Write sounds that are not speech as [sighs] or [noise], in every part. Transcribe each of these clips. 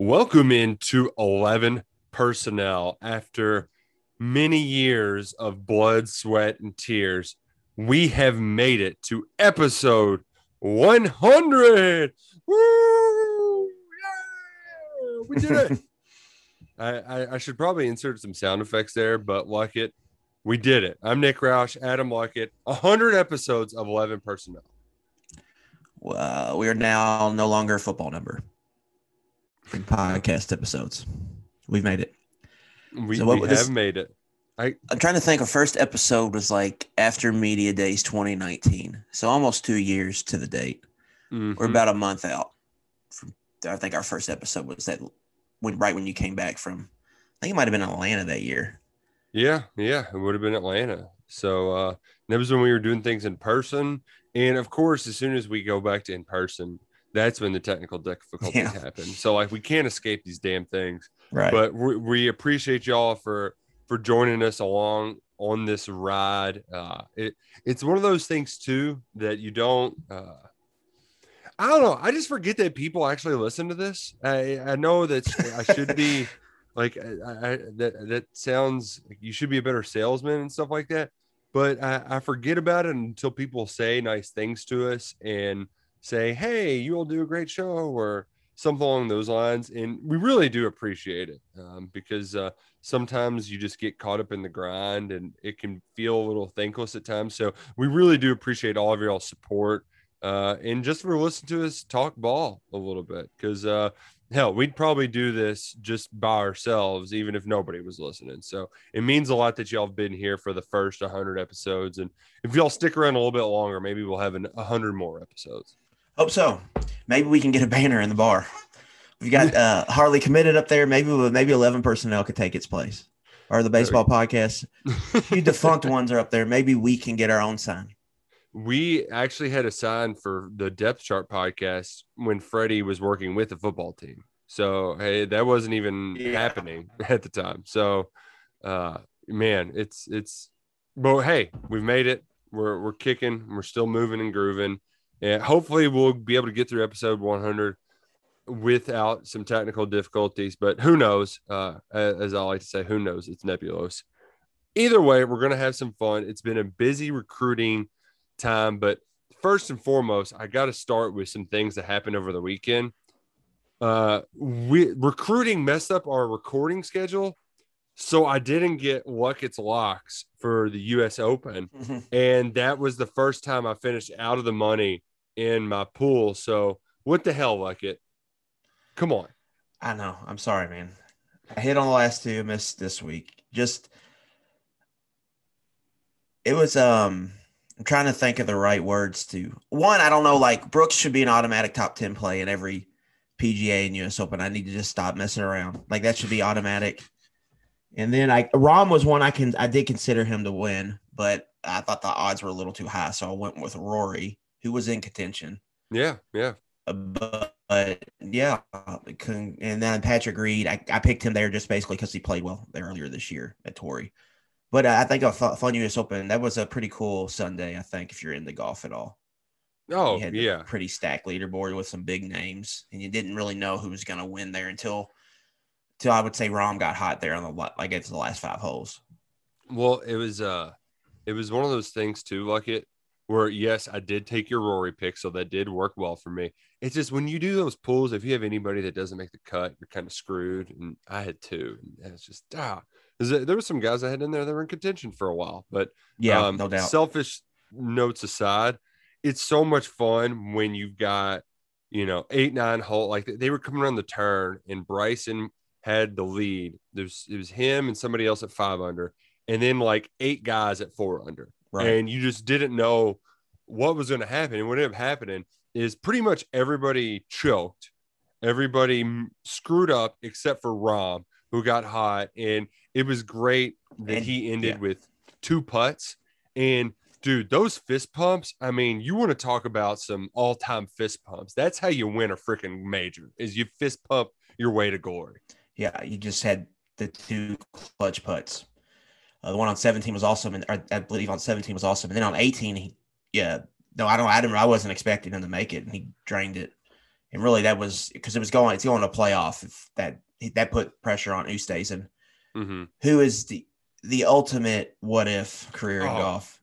Welcome into 11 personnel. After many years of blood, sweat, and tears, we have made it to episode 100. Woo! Yeah! We did it. [laughs] I, I, I should probably insert some sound effects there, but Luckett, we did it. I'm Nick Roush, Adam Luckett, 100 episodes of 11 personnel. Uh, we are now no longer a football number in podcast episodes. We've made it. We, So we have this- made it. I, I'm trying to think. Our first episode was like after Media Days 2019, so almost two years to the date. We're mhm. about a month out. From, I think our first episode was that when right when you came back from. I think it might have been Atlanta that year. Yeah, yeah, it would have been Atlanta. So uh that was when we were doing things in person. And of course, as soon as we go back to in person, that's when the technical difficulties Yeah. happen. So like we can't escape these damn things. Right. But we, we appreciate y'all for for joining us along on this ride. Uh it it's one of those things too that you don't uh I don't know. I just forget that people actually listen to this. I I know that I should be [laughs] like I, I that that sounds like you should be a better salesman and stuff like that. But I, I forget about it until people say nice things to us and say, "Hey, you all do a great show," or something along those lines. And we really do appreciate it um, because uh, sometimes you just get caught up in the grind and it can feel a little thankless at times. So we really do appreciate all of y'all support uh, and just for listening to us talk ball a little bit because uh, hell, we'd probably do this just by ourselves, even if nobody was listening. So it means a lot that y'all have been here for the first 100 episodes. And if y'all stick around a little bit longer, maybe we'll have an 100 more episodes. Hope so. Maybe we can get a banner in the bar. We've got uh, Harley committed up there. Maybe maybe eleven personnel could take its place, or the baseball podcast. Few defunct ones are up there. Maybe we can get our own sign. We actually had a sign for the depth chart podcast when Freddie was working with the football team. So hey, that wasn't even Yeah. happening [laughs] at the time. So uh man, it's it's but hey, we've made it. We're we're kicking, we're still moving and grooving. And hopefully we'll be able to get through episode 100 without some technical difficulties, but who knows? Uh as I like to say, who knows? It's nebulous. Either way, we're going to have some fun. It's been a busy recruiting time. But first and foremost, I got to start with some things that happened over the weekend. Uh, we recruiting messed up our recording schedule, so I didn't get Luckett's locks for the U.S. Open, [laughs] and that was the first time I finished out of the money in my pool. So what the hell, Luckett? Come on. I know. I'm sorry, man. I hit on the last two, missed this week. Just it was um I'm trying to think of the right words to one, I don't know, like Brooks should be an automatic top 10 play in every PGA and US Open. I need to just stop messing around. Like that should be automatic. And then I Rahm was one I can I did consider him to win, but I thought the odds were a little too high. So I went with Rory, who was in contention. Yeah, yeah. Uh, But, but yeah, and then Patrick Reed, I, I picked him there just basically because he played well there earlier this year at Torrey. But uh, I think a fu- fun US Open that was a pretty cool Sunday. I think if you're into golf at all, Oh, you had a yeah. pretty stacked leaderboard with some big names, and you didn't really know who was going to win there until, until I would say Rahm got hot there on the like it's the last five holes. Well, it was uh it was one of those things too, like it where yes, I did take your Rory pick, so that did work well for me. It's just when you do those pulls, if you have anybody that doesn't make the cut, you're kind of screwed. And I had two, and it's just ah. There were some guys I had in there that were in contention for a while, but Yeah, um, no doubt. Selfish notes aside, it's so much fun when you've got you know eight nine hole like they were coming around the turn and Bryson had the lead. There's it was him and somebody else at five under, and then like eight guys at four under, Right. and you just didn't know what was going to happen. And what ended up happening is pretty much everybody choked, everybody screwed up except for Rahm, who got hot, and it was great that And- he ended yeah. with two putts. And dude, those fist pumps. I mean, you want to talk about some all-time fist pumps? That's how you win a freaking major. Is you fist pump your way to glory. Yeah, you just had the two clutch putts. Uh, the one on 17 was awesome, and I believe on 17 was awesome. And then on 18, he, yeah, no, I don't, I didn't, I wasn't expecting him to make it, and he drained it. And really, that was because it was going, it's going to playoff. If that that put pressure on Oosthuizen, hmm who is the the ultimate what if career in Oh. golf.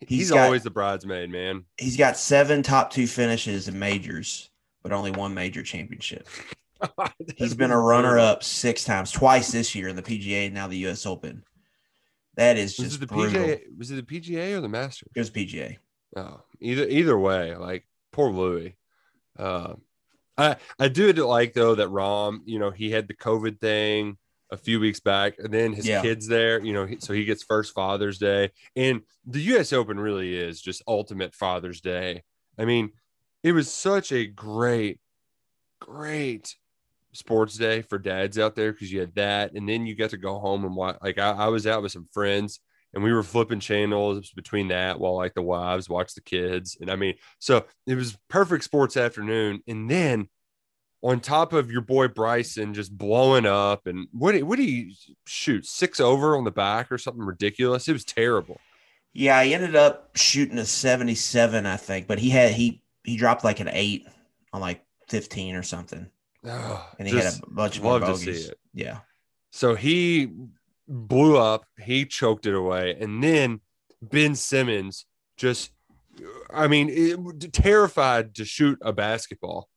He's, He's got- always the bridesmaid, man. He's got seven top two finishes in majors, but only one major championship. [laughs] He's been a runner up six times, twice this year in the PGA and now the US Open. That is Was just it the brutal. PGA? Was it the PGA or the Masters? It was PGA. Oh, either either way, like poor Louis. Uh, I I do like though that Rahm, you know, he had the COVID thing a few weeks back, and then his Yeah. kids there, you know, so he gets first Father's Day, and the U.S. Open really is just ultimate Father's Day. I mean, it was such a great, great sports day for dads out there because you had that, and then you got to go home and watch. Like I, I was out with some friends and we were flipping channels between that while like the wives watched the kids and i mean so it was perfect sports afternoon and then on top of your boy bryson just blowing up and what what do you shoot six over on the back or something ridiculous it was terrible Yeah, he ended up shooting a 77, I think, but he had he he dropped like an eight on like 15 or something. Ugh, And he had a bunch of more love to see it. Yeah. So he blew up, he choked it away, and then Ben Simmons just, I mean, it, terrified to shoot a basketball.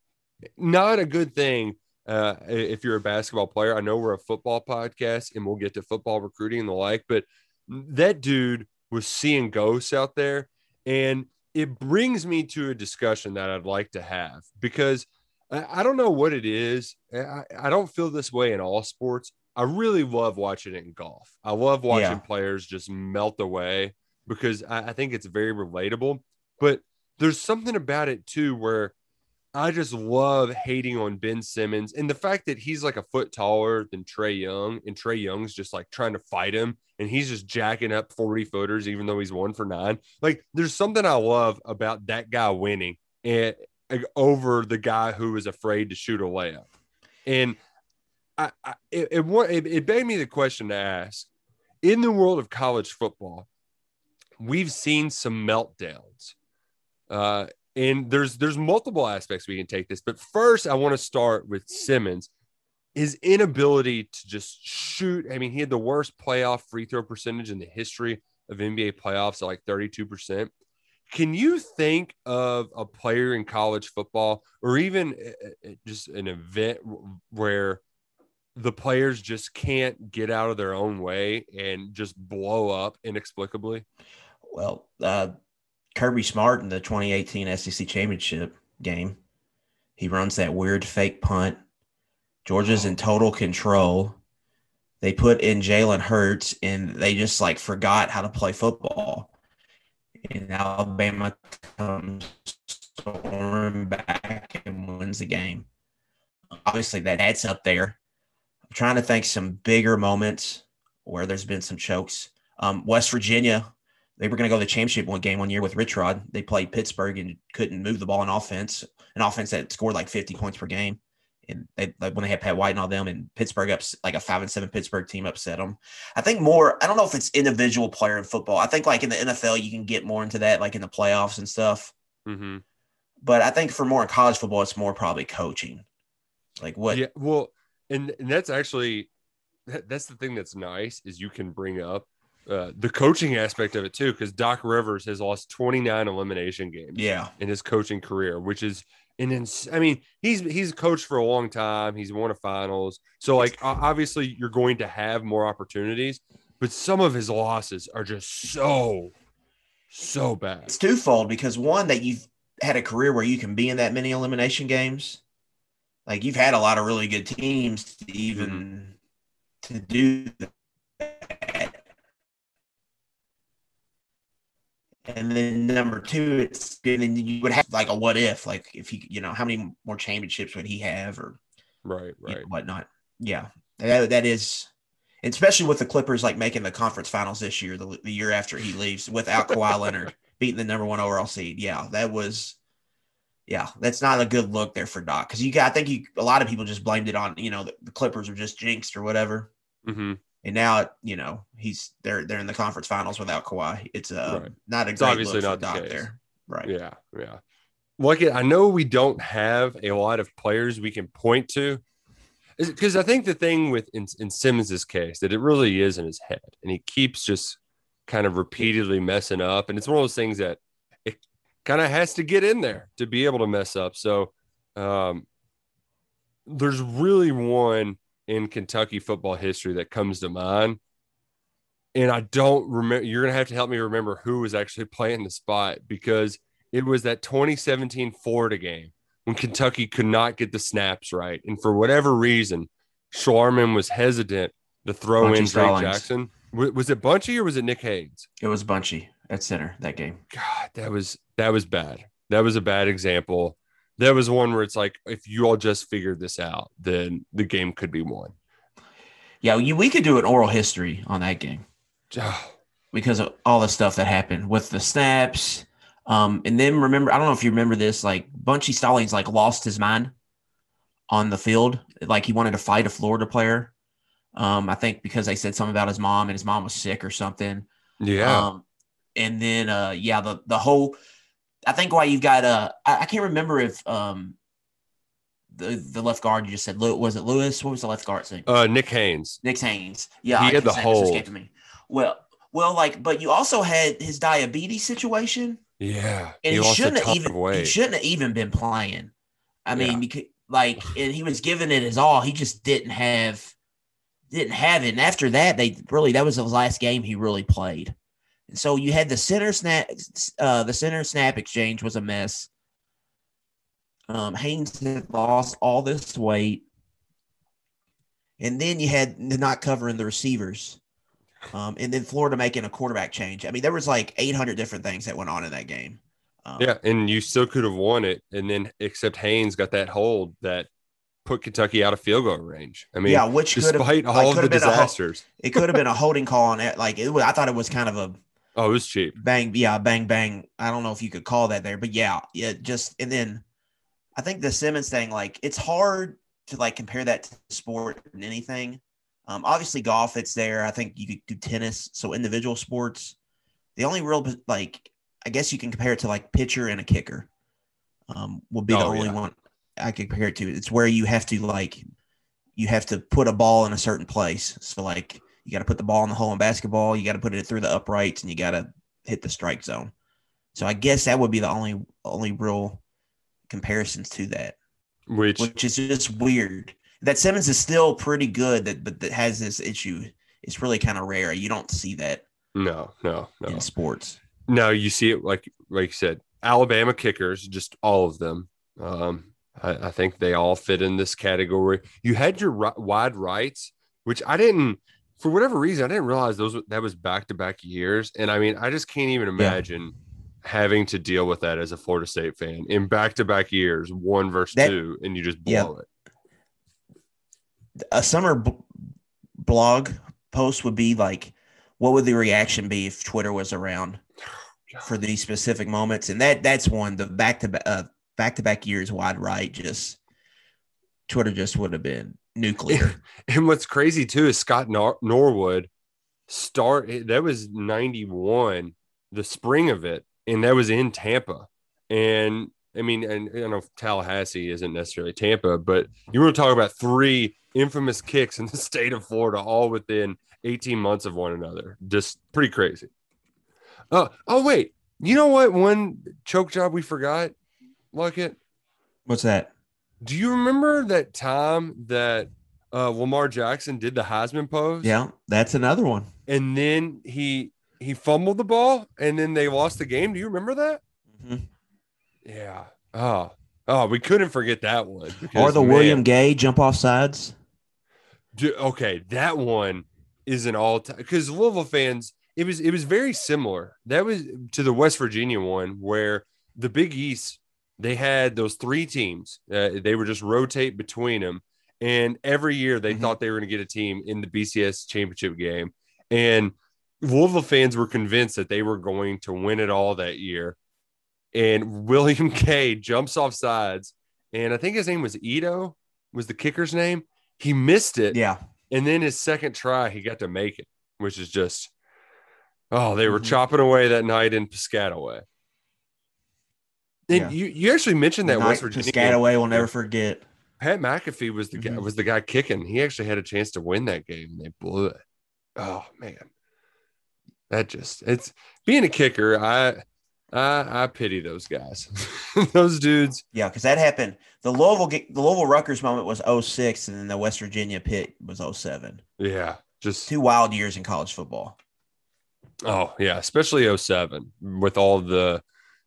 Not a good thing uh, if you're a basketball player. I know we're a football podcast and we'll get to football recruiting and the like, but that dude was seeing ghosts out there. And it brings me to a discussion that I'd like to have because I, I don't know what it is. I, I don't feel this way in all sports. I really love watching it in golf. I love watching Yeah. players just melt away because I, I think it's very relatable. But there's something about it too where I just love hating on Ben Simmons and the fact that he's like a foot taller than Trae Young, and Trae Young's just like trying to fight him, and he's just jacking up 40 footers, even though he's one for nine. Like, there's something I love about that guy winning and like, over the guy who is afraid to shoot a layup. And I, I it, it, it, begged me the question to ask in the world of college football, we've seen some meltdowns. Uh, and there's there's multiple aspects we can take this, but first I want to start with Simmons. His inability to just shoot. I mean, he had the worst playoff free throw percentage in the history of NBA playoffs at like 32%. Can you think of a player in college football or even uh, uh, just an event where the players just can't get out of their own way and just blow up inexplicably? Well, uh, Kirby Smart in the 2018 SEC championship game, he runs that weird fake punt. Georgia's in total control. They put in Jalen Hurts and they just like forgot how to play football. And Alabama comes storming back and wins the game. Obviously, that adds up there. I'm trying to think some bigger moments where there's been some chokes. Um, West Virginia they were going to go to the championship one game one year with Rich Rod. They played Pittsburgh and couldn't move the ball in offense, an offense that scored like 50 points per game. And they, like when they had Pat White and all them, and Pittsburgh ups like a five and seven Pittsburgh team upset them. I think more. I don't know if it's individual player in football. I think like in the NFL you can get more into that, like in the playoffs and stuff. Mm-hmm. But I think for more in college football, it's more probably coaching. Like what? Yeah, well, and, and that's actually that, that's the thing that's nice is you can bring up uh, the coaching aspect of it too, because Doc Rivers has lost 29 elimination games Yeah. in his coaching career, which is an ins- I mean, he's he's coached for a long time. He's won a finals, so like obviously you're going to have more opportunities, but some of his losses are just so so bad. It's twofold because one that you've had a career where you can be in that many elimination games. Like you've had a lot of really good teams to even mm-hmm. to do that. And then number two, it's and then you would have like a what if, like if he, you know, how many more championships would he have or Right, you know, right. whatnot. Yeah, that, that is, especially with the Clippers like making the conference finals this year, the, the year after he leaves without Kawhi Leonard [laughs] beating the number one overall seed. Yeah, that was, yeah, that's not a good look there for Doc because you got, I think you, a lot of people just blamed it on, you know, the, the Clippers are just jinxed or whatever. hmm And now, it, you know, he's they're they're in the conference finals without Kawhi. It's uh, Right. not a It's obviously not the Doc case. there. Right. Yeah, yeah. Look, I know we don't have a lot of players we can point to, because I think the thing with in, in Simmons's case that it really is in his head, and he keeps just kind of repeatedly messing up, and it's one of those things that kind of has to get in there to be able to mess up. So, um, there's really one in Kentucky football history that comes to mind. And I don't remember, you're going to have to help me remember who was actually playing the spot because it was that 2017 Florida game when Kentucky could not get the snaps right. And for whatever reason, Schlarman was hesitant to throw Bunchy in Drake Jackson. Was it Bunchy or was it Nick Haynes? It was Bunchy at center that game. God, that was that was bad. That was a bad example. That was one where it's like if you all just figured this out, then the game could be won. Yeah, you, we could do an oral history on that game. [sighs] Because of all the stuff that happened with the snaps. Um, and then remember, I don't know if you remember this, like Bunchy Stallings like lost his mind on the field. Like he wanted to fight a Florida player. Um, I think because they said something about his mom and his mom was sick or something. Yeah. Um, and then uh yeah, the the whole I think why you've got uh I, I can't remember if um the the left guard you just said was it Lewis? What was the left guard saying? uh, Nick Haynes. Nick Haynes. Yeah, He I had the his name just hold. escaped me. Well, well, like, but you also had his diabetes situation, Yeah. and he, a shouldn't have even he shouldn't have even been playing. I mean, Yeah. because like, and he was giving it his all. He just didn't have didn't have it. And after that, they really that was the last game he really played. So you had the center snap, uh, the center snap exchange was a mess. Um, Haynes had lost all this weight, and then you had not covering the receivers, um, and then Florida making a quarterback change. I mean, there was like 800 different things that went on in that game. Um, Yeah, and you still could have won it, and then except Haynes got that hold that put Kentucky out of field goal range. I mean, yeah, which could have despite all like, of could the been a disasters. it could have been a [laughs] holding call on it. Like it was, I thought it was kind of a oh, it was cheap. bang, yeah, bang, bang. I don't know if you could call that there, but yeah, yeah, just and then I think the Simmons thing, like it's hard to like compare that to sport and anything. Um, obviously golf, it's there. I think you could do tennis, so individual sports. The only real like I guess you can compare it to like pitcher and a kicker. Um, would be the Oh, only yeah. one I could compare it to. It's where you have to like you have to put a ball in a certain place. So like you got to put the ball in the hole in basketball, you got to put it through the uprights, and you got to hit the strike zone. So I guess that would be the only only real comparisons to that, Which which is just weird. That Simmons is still pretty good, that but that has this issue. It's really kind of rare. You don't see that no, no, no. in sports. No, you see it like like you said, Alabama kickers, just all of them. Um, I, I think they all fit in this category. You had your ri- wide rights, which I didn't, for whatever reason, I didn't realize those that was back to back years. And I mean, I just can't even imagine having to deal with that as a Florida State fan in back to back years, one versus That- two, and you just Yeah. blow it. a summer b- blog post would be like, what would the reaction be if Twitter was around [sighs] for these specific moments? And that that's one the back to uh, back to back years wide right. Just Twitter just would have been nuclear. [laughs] And what's crazy too is Scott Nor- Norwood start that was 91 the spring of it and that was in Tampa. And I mean and I don't know if Tallahassee isn't necessarily Tampa but you want to talk about three infamous kicks in the [laughs] state of Florida all within 18 months of one another. Just pretty crazy. Oh oh wait. You know what one choke job we forgot like it What's that? Do you remember that time that uh, Lamar Jackson did the Heisman pose? Yeah, that's another one. And then he he fumbled the ball, and then they lost the game. Do you remember that? Mhm. Yeah. Oh, oh, we couldn't forget that one. Or the man, William Gay jump off sides. okay, that one is an all time because Louisville fans. it was it was very similar. That was to the West Virginia one where the Big East they had those three teams. Uh, they would just rotate between them, and every year they Mhm. thought they were going to get a team in the BCS championship game, and Louisville fans were convinced that they were going to win it all that year. And William [laughs] K jumps off sides, and I think his name was Ito, was the kicker's name. He missed it, Yeah. and then his second try, he got to make it, which is just, oh, they were Mhm. chopping away that night in Piscataway. And Yeah. you, you actually mentioned that West Virginia. game. Piscataway will never forget. Pat McAfee was the guy Mhm. was the guy kicking. He actually had a chance to win that game, and they blew it. Oh man, that just it's being a kicker. I I, I pity those guys. [laughs] those dudes. Yeah, because that happened. The Louisville the Louisville Rutgers moment was 06, and then the West Virginia Pitt was 07. Yeah, just Two wild years in college football. Oh yeah, especially 07 with all the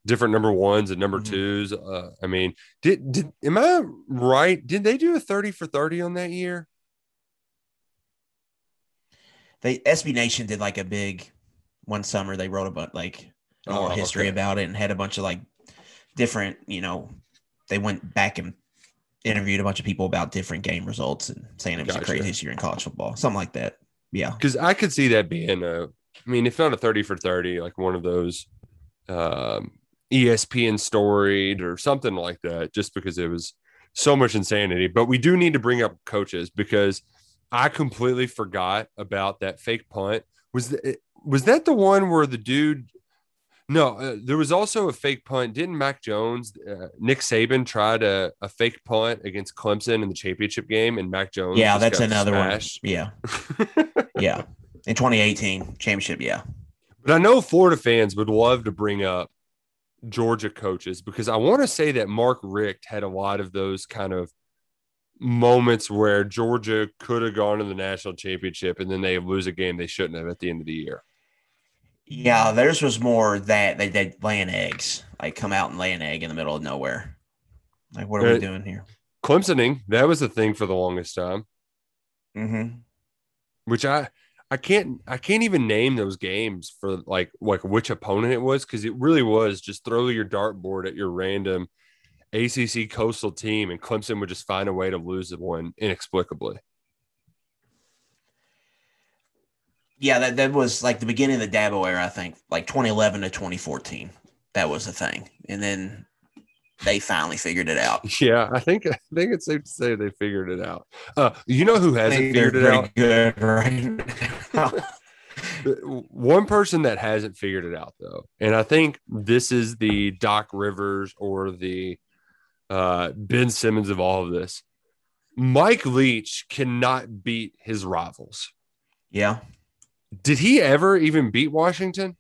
different number ones and number Mhm. twos. Uh, I mean, did did am I right? Did they do a 30 for 30 on that year? They SB Nation did like a big one summer. They wrote about like an Oh, history okay. about it and had a bunch of like different, you know, they went back and interviewed a bunch of people about different game results and saying it was Gotcha. the craziest year in college football, something like that. Yeah. Because I could see that being a, I mean, if not a 30 for 30, like one of those um, ESPN storied or something like that, just because it was so much insanity. But we do need to bring up coaches because I completely forgot about that fake punt. Was the, was that the one where the dude? No, uh, there was also a fake punt. Didn't Mac Jones, uh, Nick Saban tried a, a fake punt against Clemson in the championship game, and Mac Jones? Yeah, that's another smashed? one. Yeah. [laughs] yeah. In 2018 championship. Yeah. But I know Florida fans would love to bring up Georgia coaches because I want to say that Mark Richt had a lot of those kind of moments where Georgia could have gone to the national championship and then they lose a game they shouldn't have at the end of the year. Yeah. Theirs was more that they did laying eggs, like come out and lay an egg in the middle of nowhere. Like, what are Uh, we doing here? Clemsoning, that was the thing for the longest time, Mm-hmm. which I I can't I can't even name those games for like like which opponent it was because it really was just throw your dartboard at your random ACC coastal team and Clemson would just find a way to lose the one inexplicably. Yeah, that, that was like the beginning of the Dabo era, I think, like 2011 to 2014. That was the thing. And then they finally figured it out. [laughs] Yeah, I think I think it's safe to say they figured it out. Uh, you know who hasn't figured it out? good right. [laughs] One person that hasn't figured it out though, and I think this is the Doc Rivers or the uh, Ben Simmons of all of this. Mike Leach cannot beat his rivals. yeah. Did he ever even beat Washington?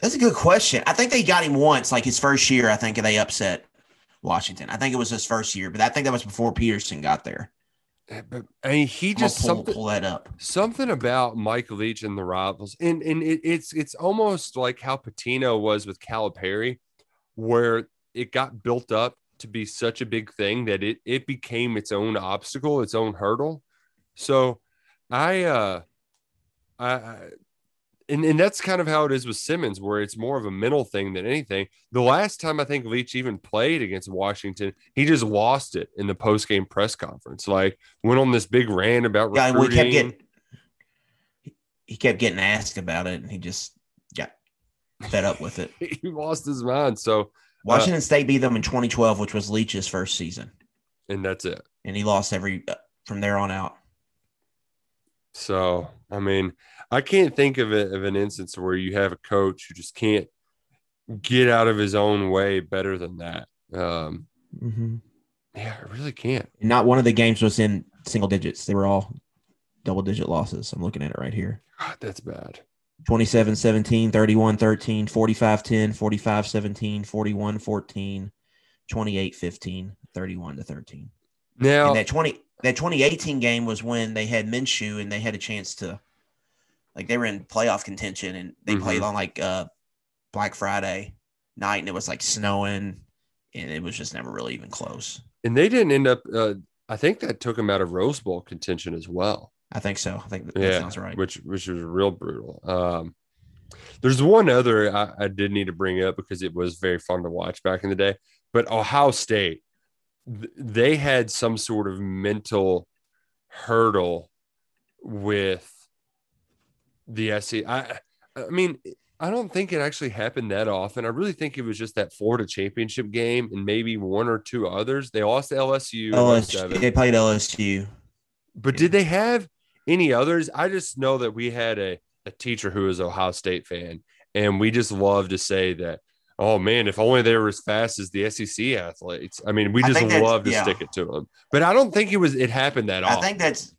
That's a good question. I think they got him once, like his first year. I think they upset Washington. I think it was his first year, but I think that was before Petersen got there. But, I mean, he I'm just pull, something. pull that up. something about Mike Leach and the rivals, and and it, it's it's almost like how Pitino was with Calipari, where it got built up to be such a big thing that it it became its own obstacle, its own hurdle. So, I uh, I. And, and that's kind of how it is with Simmons, where it's more of a mental thing than anything. The last time I think Leach even played against Washington, he just lost it in the post game press conference. Like went on this big rant about Yeah, we recruiting. kept getting. He kept getting asked about it, and he just got fed up with it. [laughs] he lost his mind. So, Washington State beat them in 2012, which was Leach's first season, and that's it. and he lost every uh, from there on out. So, I mean, I can't think of it of an instance where you have a coach who just can't get out of his own way better than that. Um, yeah, I really can't. Not one of the games was in single digits. They were all double digit losses. I'm looking at it right here. God, that's bad. 27 17, 31 13, 45 10, 45 17, 41 14, 28 15, 31 to 13. Now, And that 20 that 2018 game was when they had Minshew and they had a chance to like they were in playoff contention and they Mhm. played on like uh Black Friday night and it was like snowing and it was just never really even close. and they didn't end up. Uh, I think that took them out of Rose Bowl contention as well. I think so. I think that, yeah, sounds right. Which which was real brutal. Um, there's one other I, I did need to bring up because it was very fun to watch back in the day. But Ohio State, th- they had some sort of mental hurdle with the SC. I I mean, I don't think it actually happened that often. I really think it was just that Florida championship game and maybe one or two others. They lost to LSU. LSU they played LSU. But did they have any others? I just know that we had a, a teacher who was Ohio State fan, and we just love to say that, oh man, if only they were as fast as the SEC athletes. I mean, we just love to yeah. stick it to them. But I don't think it was it happened that I often. I think that's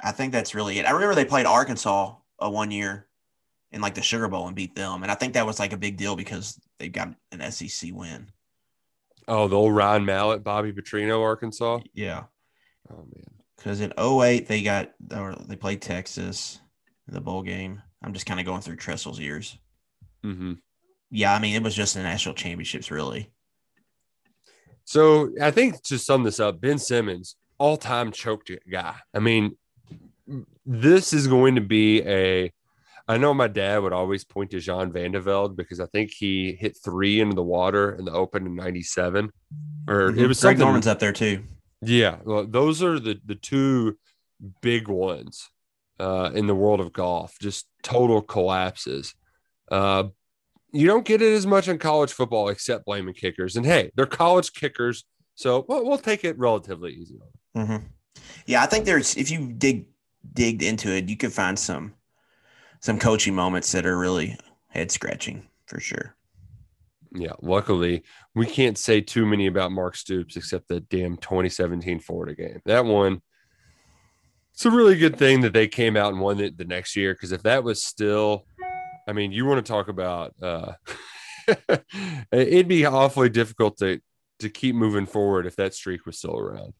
I think that's really it. I remember they played Arkansas uh, one year in like the Sugar Bowl and beat them, and I think that was like a big deal because they got an SEC win. oh, the old Ryan Mallett, Bobby Petrino, Arkansas. Yeah, Oh man. because in 08 they got or they played Texas in the bowl game. I'm just kind of going through Tressel's years. hmm Yeah, I mean it was just the national championships, really. So I think to sum this up, Ben Simmons, all time choked guy. I mean, this is going to be a. I know my dad would always point to Jean van de Velde because I think he hit three into the water in the Open in '97, or it was Mm-hmm. Greg. Norman's up there too. Yeah, well, those are the the two big ones uh, in the world of golf. Just total collapses. Uh, you don't get it as much in college football, except blaming kickers. And hey, they're college kickers, so we'll, we'll take it relatively easy. on them. hmm Yeah, I think there's if you dig digged into it, you could find some some coaching moments that are really head scratching for sure. Yeah, luckily we can't say too many about Mark Stoops except the damn 2017 Florida game. That one. It's a really good thing that they came out and won it the next year because if that was still, I mean, you want to talk about, uh, [laughs] it'd be awfully difficult to to keep moving forward if that streak was still around.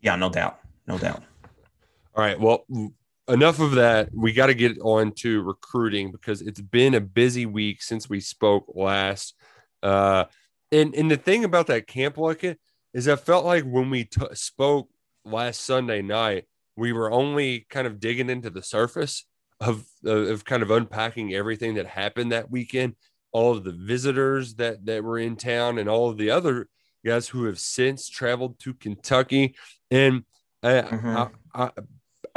Yeah, no doubt, no doubt. All right. Well, enough of that. We got to get on to recruiting because it's been a busy week since we spoke last. Uh, and and the thing about that camp Luckett is I felt like when we t- spoke last Sunday night, we were only kind of digging into the surface of of kind of unpacking everything that happened that weekend, all of the visitors that that were in town, and all of the other guys who have since traveled to Kentucky. And I, Mhm. I, I,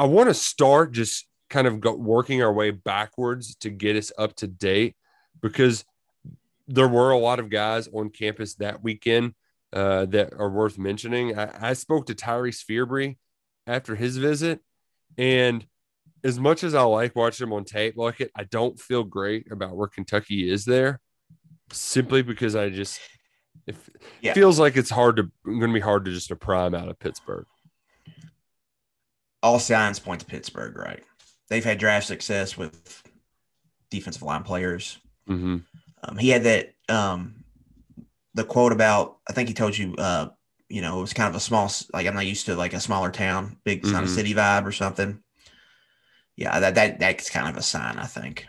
I want to start just kind of go, working our way backwards to get us up to date because there were a lot of guys on campus that weekend uh, that are worth mentioning. I, I spoke to Tyreese Fearbry after his visit, and as much as I like watching him on tape, like it, I don't feel great about where Kentucky is there, simply because I just it Yeah. feels like it's hard to going to be hard to just to prime out of Pittsburgh. All signs point to Pittsburgh, right? They've had draft success with defensive line players. Mm-hmm. Um, he had that um, the quote about I think he told you uh, you know it was kind of a small like I'm not used to like a smaller town, big it's not a Mhm. city vibe or something. Yeah, that that that's kind of a sign I think.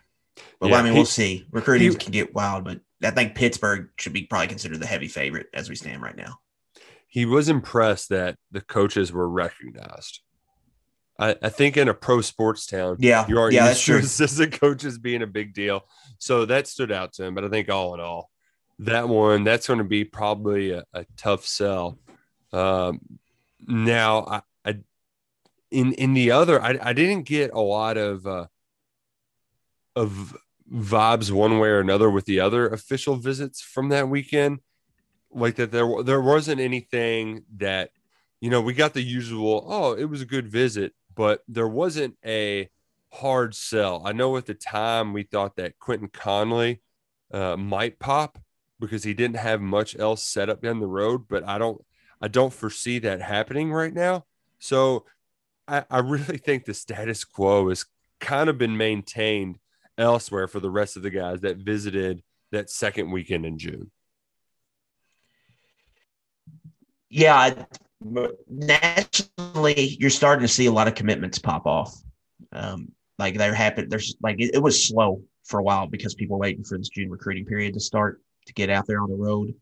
But Yeah, I mean, he- we'll see. Recruiting he- can get wild, but I think Pittsburgh should be probably considered the heavy favorite as we stand right now. he was impressed that the coaches were recognized. I, I think in a pro sports town, Yeah, you are yeah, used to assistant coaches being a big deal. So that stood out to him. But I think all in all, that one, that's going to be probably a, a tough sell. Um, now, I, I in in the other, I, I didn't get a lot of uh, of vibes one way or another with the other official visits from that weekend. Like that, there there wasn't anything that you know we got the usual. Oh, it was a good visit, but there wasn't a hard sell. I know at the time we thought that Quentin Conley uh, might pop because he didn't have much else set up down the road, but I don't I don't foresee that happening right now. So I, I really think the status quo has kind of been maintained elsewhere for the rest of the guys that visited that second weekend in June. Yeah, nationally, you're starting to see a lot of commitments pop off. Um, like they're happy. There's like it, it was slow for a while because people were waiting for this June recruiting period to start to get out there on the road.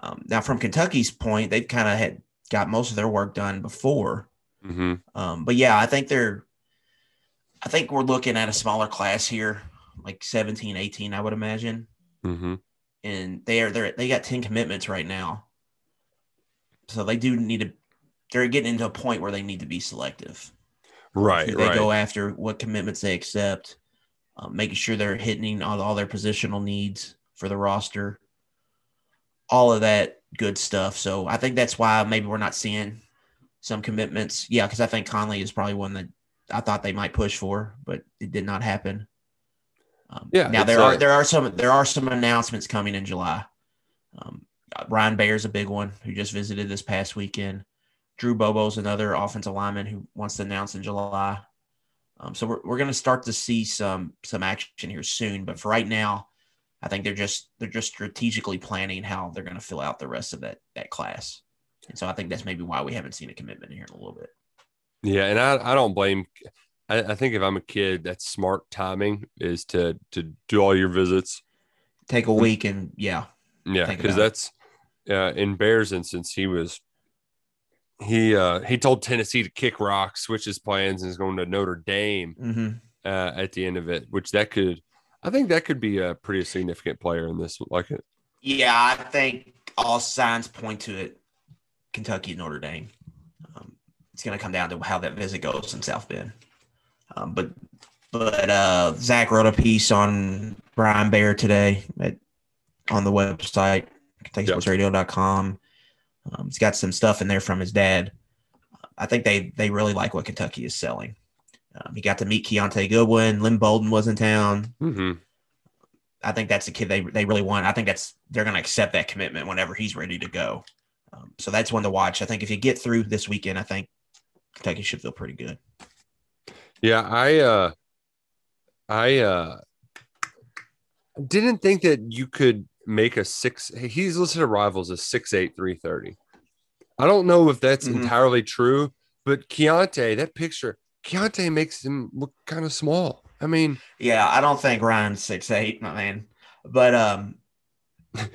Um, now, from Kentucky's point, they've kind of had got most of their work done before. hmm Um, but yeah, I think they're, I think we're looking at a smaller class here, like 17, 18, I would imagine. hmm And they are, they're, they got 10 commitments right now. So they do need to, they're getting into a point where they need to be selective. Right, they right. go after, what commitments they accept, um, making sure they're hitting all, all their positional needs for the roster, all of that good stuff. So I think that's why maybe we're not seeing some commitments. Yeah, because I think Conley is probably one that I thought they might push for, but it did not happen. Um, Yeah, Now there uh, are there are some there are some announcements coming in July. Um, uh, Ryan Baer's a big one who just visited this past weekend. Drew Bobo's another offensive lineman who wants to announce in July. Um, so we're, we're going to start to see some some action here soon. But for right now, I think they're just they're just strategically planning how they're going to fill out the rest of that that class. And so I think that's maybe why we haven't seen a commitment here in a little bit. Yeah, and I, I don't blame. I, I think if I'm a kid, that's smart timing is to to do all your visits. Take a week and yeah, Yeah, because that's uh, in Baer's instance, he was he uh he told Tennessee to kick rocks, switch his plans, and is going to Notre Dame mm-hmm. uh, at the end of it. Which that could, I think that could be a pretty significant player in this. Like it, yeah. I think all signs point to it. Kentucky and Notre Dame. Um, it's going to come down to how that visit goes in South Bend. Um, but but uh, Zach wrote a piece on Brian Baer today at, on the website KentuckySportsRadio.com. Um, he's got some stuff in there from his dad. I think they they really like what Kentucky is selling. Um, he got to meet Kiyaunta Goodwin. Lynn Bowden was in town. hmm I think that's a kid they they really want. I think that's they're going to accept that commitment whenever he's ready to go. Um, so that's one to watch. I think if you get through this weekend, I think Kentucky should feel pretty good. yeah, I uh, I uh, didn't think that you could make a six. He's listed at rivals as six eight three thirty. I don't know if that's Mhm. entirely true, but Kiyaunta, that picture, Kiyaunta makes him look kind of small. I mean, Yeah, I don't think Ryan's six eight, my man. But um [laughs]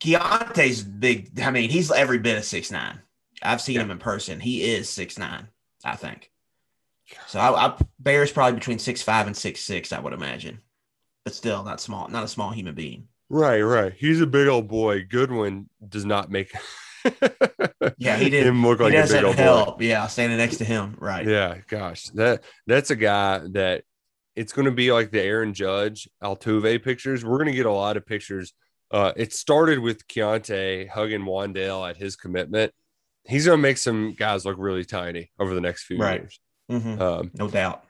Kiyaunta's big. I mean, he's every bit of six nine. I've seen him in person. He is six nine, I think. So I, I Baer's probably between six five and six six, I would imagine. But still not small, not a small human being. Right, right. He's a big old boy. Goodwin does not make [laughs] Yeah, he did. him look like a big old boy. Yeah, standing next to him. Right. Yeah, gosh, that that's a guy that it's going to be like the Aaron Judge Altuve pictures. We're going to get a lot of pictures. Uh, it started with Kiyaunta hugging Wan'Dale at his commitment. He's going to make some guys look really tiny over the next few Right. years. Mhm. Um, No doubt.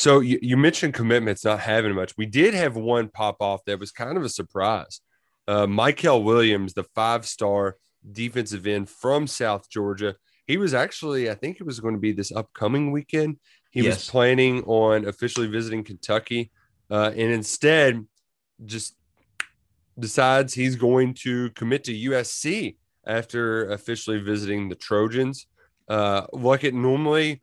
So you, you mentioned commitments not having much. We did have one pop off that was kind of a surprise. Uh, Michael Williams, the five star defensive end from South Georgia, he was actually, I think it was going to be this upcoming weekend. He was planning on officially visiting Kentucky, uh, and instead just decides he's going to commit to USC after officially visiting the Trojans. Uh, like it normally,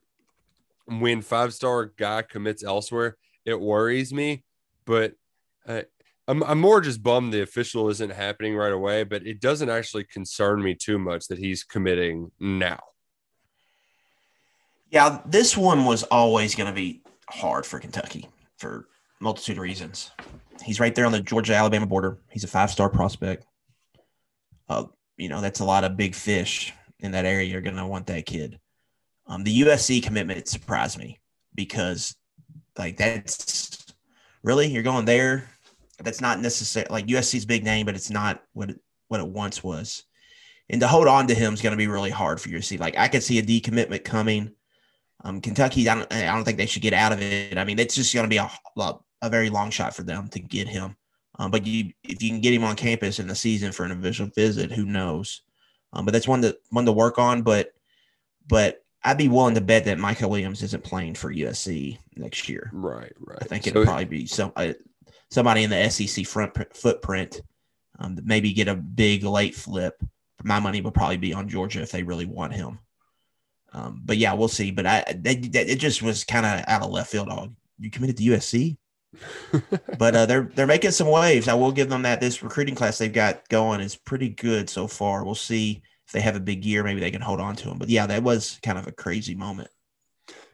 when five star guy commits elsewhere, it worries me. But uh, I'm, I'm more just bummed the official isn't happening right away. But it doesn't actually concern me too much that he's committing now. Yeah, this one was always going to be hard for Kentucky for multitude of reasons. He's right there on the Georgia Alabama border. He's a five star prospect. Uh, you know, that's a lot of big fish in that area. You're going to want that kid. Um, the USC commitment surprised me because, like, that's really you're going there. That's not necessary. Like USC's big name, but it's not what it, what it once was. And to hold on to him is going to be really hard for USC. Like I could see a decommitment coming. Um, Kentucky, I don't, I don't think they should get out of it. I mean, it's just going to be a, a very long shot for them to get him. Um, but you, if you can get him on campus in the season for an official visit, who knows? Um, but that's one to one to work on. But but I'd be willing to bet that Michael Williams isn't playing for USC next year. Right, right. I think So- it'll probably be some uh, somebody in the SEC front pr- footprint. Um, that maybe get a big late flip. My money would probably be on Georgia if they really want him. Um, but yeah, we'll see. But I, it just was kind of out of left field. Oh, you committed to USC, [laughs] but uh, they're they're making some waves. I will give them that. This recruiting class they've got going is pretty good so far. We'll see if they have a big year, maybe they can hold on to him. But yeah, that was kind of a crazy moment.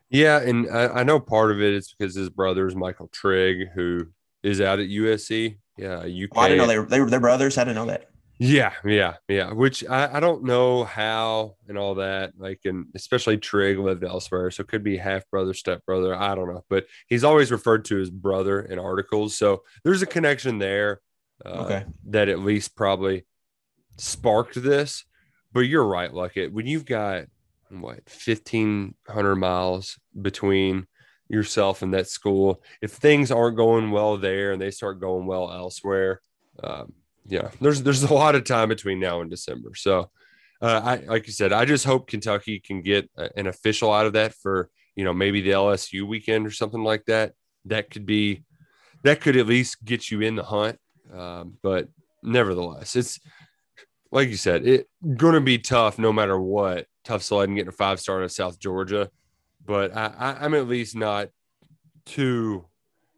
Yeah, and I, I know part of it is because his brother is Michael Trigg, who is out at USC. Yeah, UK. Oh, I didn't know they were, they were they're brothers. I didn't know that. Yeah, yeah, yeah. Which I, I don't know how and all that. Like, and especially Trigg lived elsewhere, so it could be half brother, step brother. I don't know, but he's always referred to as brother in articles. So there's a connection there. Uh, Okay. That at least probably sparked this. But you're right, Luckett. When you've got what 1500 miles between yourself and that school, if things aren't going well there and they start going well elsewhere, um, yeah, there's there's a lot of time between now and December. So, uh, I like you said, I just hope Kentucky can get a- an official out of that for you know maybe the LSU weekend or something like that. That could be that could at least get you in the hunt. Um, but nevertheless, it's like you said, it going to be tough no matter what. Tough sledding getting a five star in South Georgia, but I, I, I'm at least not too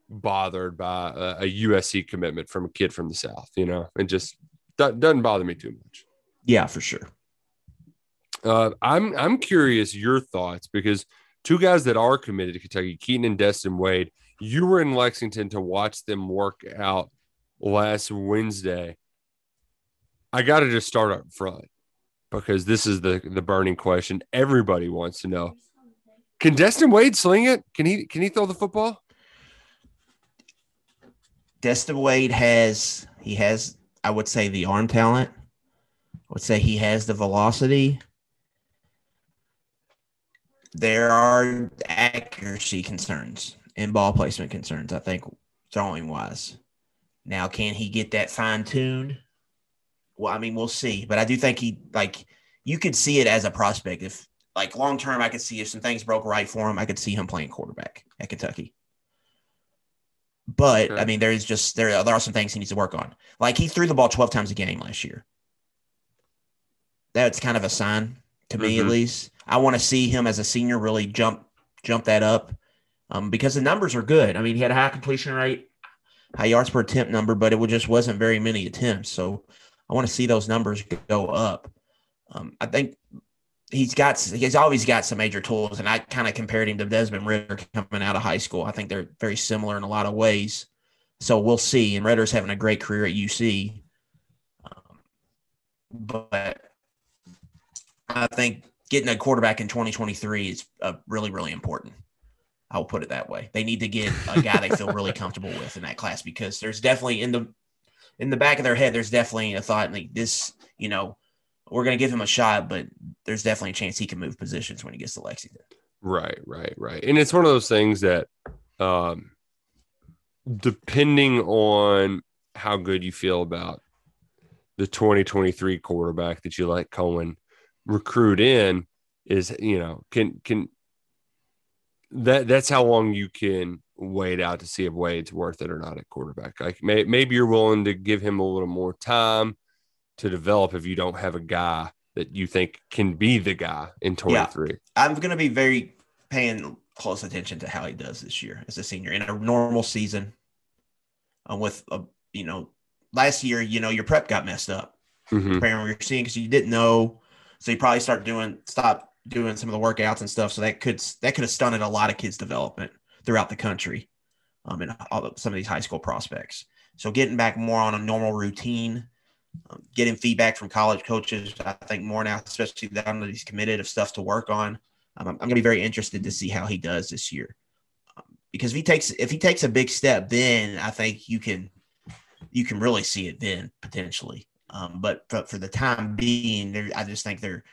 bothered by a, a USC commitment from a kid from the South. You know, it just do- doesn't bother me too much. Yeah, for sure. Uh, I'm I'm curious your thoughts because two guys that are committed to Kentucky, Keaten and Destin Wade, you were in Lexington to watch them work out last Wednesday. I got to just start up front because this is the the burning question everybody wants to know. Can Destin Wade sling it? Can he can he throw the football? Destin Wade has he has I would say the arm talent. I would say he has the velocity. There are accuracy concerns and ball placement concerns, I think, throwing wise. Now, can he get that fine tuned? Well, I mean, we'll see. But I do think he like you could see it as a prospect. If like long term, I could see if some things broke right for him, I could see him playing quarterback at Kentucky. But. I mean, there is just there there are some things he needs to work on. Like he threw the ball twelve times a game last year. That's kind of a sign to me, at Mhm. least. I want to see him as a senior really jump jump that up, um, because the numbers are good. I mean, he had a high completion rate, high yards per attempt number, but it just wasn't very many attempts. So I want to see those numbers go up. Um, I think he's got he's always got some major tools, and I kind of compared him to Desmond Ridder coming out of high school. I think they're very similar in a lot of ways. So we'll see. And Ridder's having a great career at UC, um, but I think getting a quarterback in 2023 is uh, really really important. I will put it that way. They need to get a guy they feel really [laughs] comfortable with in that class because there's definitely in the in the back of their head, there's definitely a thought like this, you know, we're going to give him a shot, but there's definitely a chance he can move positions when he gets to Lexington. Right, right, right. And it's one of those things that, um, depending on how good you feel about the 2023 quarterback that you let Coen recruit in, is you know can can that that's how long you can wait out to see if Wade's worth it or not at quarterback. Like may, maybe you're willing to give him a little more time to develop if you don't have a guy that you think can be the guy in 23. I'm going to be very paying close attention to how he does this year as a senior in a normal season. Uh, with a, you know, last year, you know, your prep got messed up. Mhm. Comparing what you're seeing because you didn't know, so you probably start doing stop doing some of the workouts and stuff. So that could that could have stunted a lot of kids' development throughout the country, um, and all some of these high school prospects. So getting back more on a normal routine, um, getting feedback from college coaches, I think more now, especially down that he's committed of stuff to work on. Um, I'm, going to be very interested to see how he does this year, um, because if he takes if he takes a big step, then I think you can you can really see it then potentially. Um, but for, for the time being, there I just think there,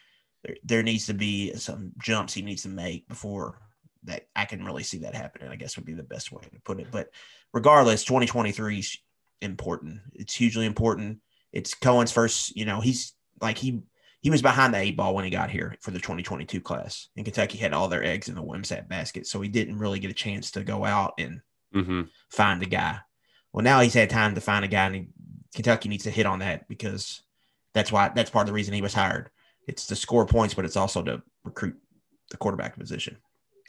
there there needs to be some jumps he needs to make before that I can really see that happening. I guess would be the best way to put it. But regardless, 2023 is important. It's hugely important. It's Coen's first. You know, he's like he he was behind the eight ball when he got here for the 2022 class. And Kentucky had all their eggs in the Wimsatt basket, so he didn't really get a chance to go out and Mm-hmm. find a guy. Well, now he's had time to find a guy, and he, Kentucky needs to hit on that because that's why that's part of the reason he was hired. It's to score points, but it's also to recruit the quarterback position.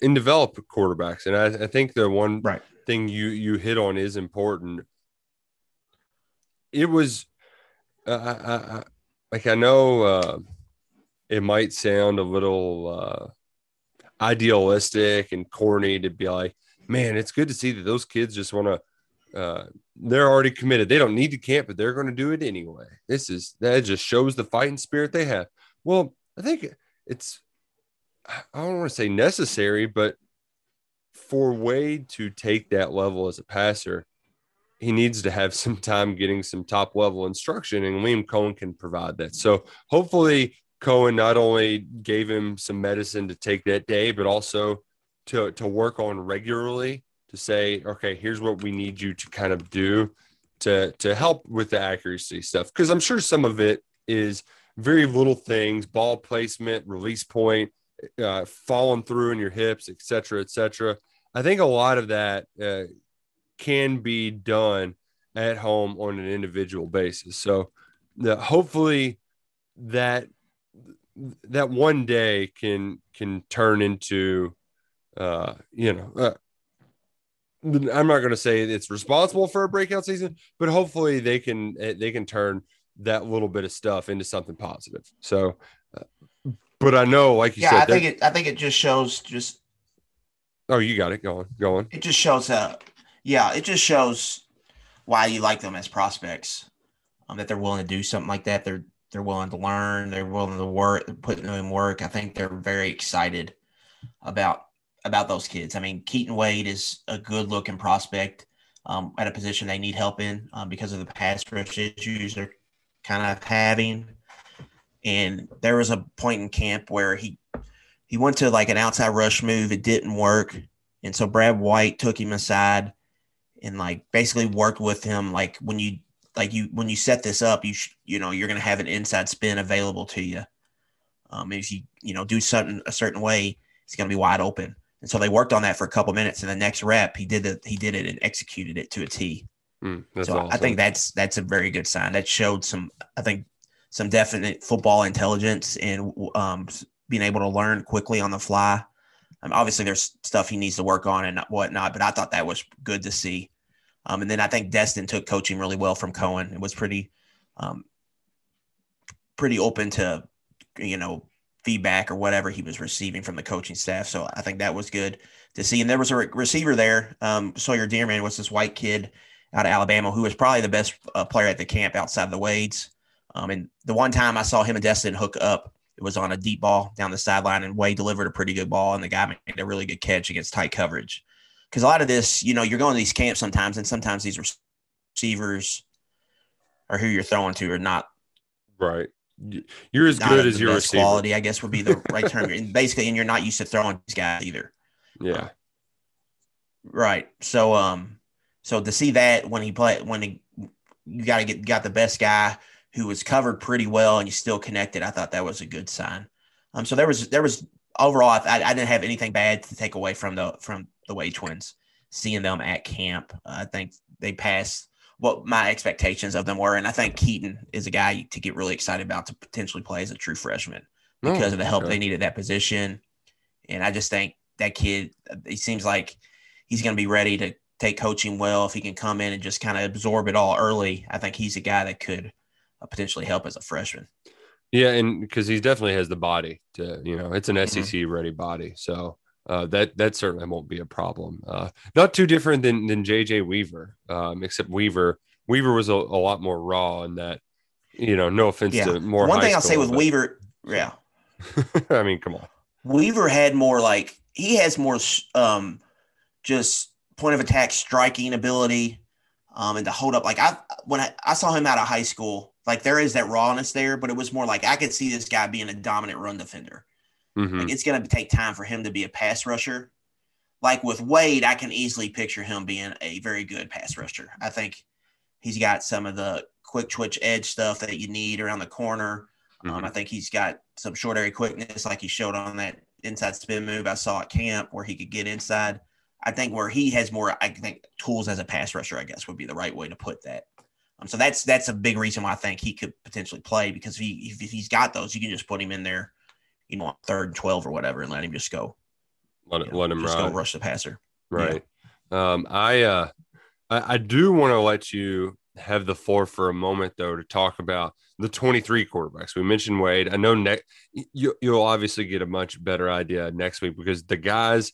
And develop quarterbacks. And I, I think the one Right. thing you you hit on is important. It was, uh, I, I, like I know uh, it might sound a little uh, idealistic and corny to be like, man, it's good to see that those kids just want to. Uh, they're already committed. They don't need to camp, but they're going to do it anyway. This is that just shows the fighting spirit they have. Well, I think it's I don't want to say necessary, but for Wade to take that level as a passer, he needs to have [laughs] some time getting some top level instruction, and Liam Coen can provide that. So hopefully, Coen not only gave him some medicine to take that day, but also to to work on regularly to say, okay, here's what we need you to kind of do to to help with the accuracy stuff. Because I'm sure some of it is very little things, ball placement, release point, uh, falling through in your hips, et cetera, et cetera. I think a lot of that uh, can be done at home on an individual basis. So the, hopefully that that one day can can turn into uh, you know uh, I'm not going to say it's responsible for a breakout season, but hopefully they can they can turn that little bit of stuff into something positive. So, uh, but I know, like you yeah, said, I think it. I think it just shows just. Oh, you got it. Go on. Go on. It just shows. Uh, yeah, it just shows why you like them as prospects. Um, that they're willing to do something like that. They're they're willing to learn. They're willing to work. They're putting in work. I think they're very excited about about those kids. I mean, Keaten Wade is a good looking prospect um, at a position they need help in um, because of the pass rush issues they're kind of having. And there was a point in camp where he he went to like an outside rush move. It didn't work, and so Brad White took him aside and like basically worked with him. Like when you like you when you set this up, you sh- you know you're going to have an inside spin available to you. Um, if you you know do something a certain way, it's going to be wide open. And so they worked on that for a couple minutes. And the next rep, he did it. He did it and executed it to a T. Mm, so awesome. I think that's that's a very good sign. That showed some, I think, some definite football intelligence and um, being able to learn quickly on the fly. Um, obviously, there's stuff he needs to work on and whatnot, but I thought that was good to see. Um, and then I think Destin took coaching really well from Coen It was pretty, um, pretty open to, you know, feedback or whatever he was receiving from the coaching staff. So I think that was good to see. And there was a re- receiver there, um, Sawyer Dearman was this white kid out of Alabama who was probably the best uh, player at the camp outside of the Wades. Um, and the one time I saw him and Destin hook up, it was on a deep ball down the sideline, and Wade delivered a pretty good ball, and the guy made a really good catch against tight coverage. Because a lot of this, you know, you're going to these camps sometimes, and sometimes these receivers or who you're throwing to are not right you're as good as your receiver. quality, I guess would be the [laughs] right term. Basically, and you're not used to throwing these guys either. Yeah. Right. So um so to see that when he played when he you got to get got the best guy who was covered pretty well and you still connected, I thought that was a good sign. Um so there was there was overall I, I didn't have anything bad to take away from the from the Wade twins seeing them at camp. Uh, I think they passed what my expectations of them were. And I think Keaten is a guy to get really excited about to potentially play as a true freshman because oh, of the help okay. they need at that position. And I just think that kid, he seems like he's going to be ready to take coaching well. If he can come in and just kind of absorb it all early, I think he's a guy that could potentially help as a freshman. Yeah, and because he definitely has the body to, you know, it's an SEC mm-hmm. ready body. So uh, that that certainly won't be a problem. Uh, not too different than than JJ Weaver, um, except Weaver Weaver was a, a, lot more raw in that. You know, no offense yeah. to more. One thing I'll say with but... Weaver, yeah. [laughs] I mean, come on. Weaver had more like he has more um, just point of attack striking ability, um, and to hold up. Like I when I, I saw him out of high school, like there is that rawness there, but it was more like I could see this guy being a dominant run defender. Mm-hmm. Like it's going to take time for him to be a pass rusher. Like with Wade, I can easily picture him being a very good pass rusher. I think he's got some of the quick twitch edge stuff that you need around the corner. Um, mm-hmm. Um, I think he's got some short area quickness, like he showed on that inside spin move I saw at camp, where he could get inside. I think where he has more, I think tools as a pass rusher, I guess would be the right way to put that. Um, so that's that's a big reason why I think he could potentially play because if, he, if he's got those, you can just put him in there you know, third and 12 or whatever and let him just go. Let, it, know, let him just ride. go rush the passer. Right. Yeah. Um, I, uh, I, I do want to let you have the floor for a moment though to talk about the 23 quarterbacks. We mentioned Wade. I know next you, you'll obviously get a much better idea next week because the guys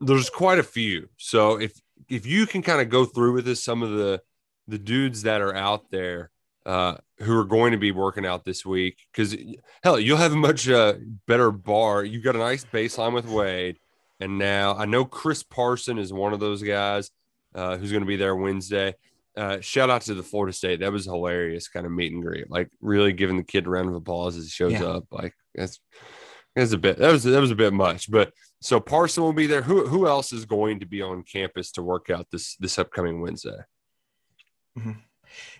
there's quite a few. So if if you can kind of go through with this, some of the the dudes that are out there uh, who are going to be working out this week, because hell, you'll have a much uh, better bar. You've got a nice baseline with Wade, and now I know Chris Parson is one of those guys uh, who's going to be there Wednesday. Uh, shout out to the Florida State. That was hilarious kind of meet and greet. Like really giving the kid a round of applause as he shows Yeah. up. Like that's that's a bit that was that was a bit much. But so Parson will be there. Who who else is going to be on campus to work out this this upcoming Wednesday?